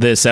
This episode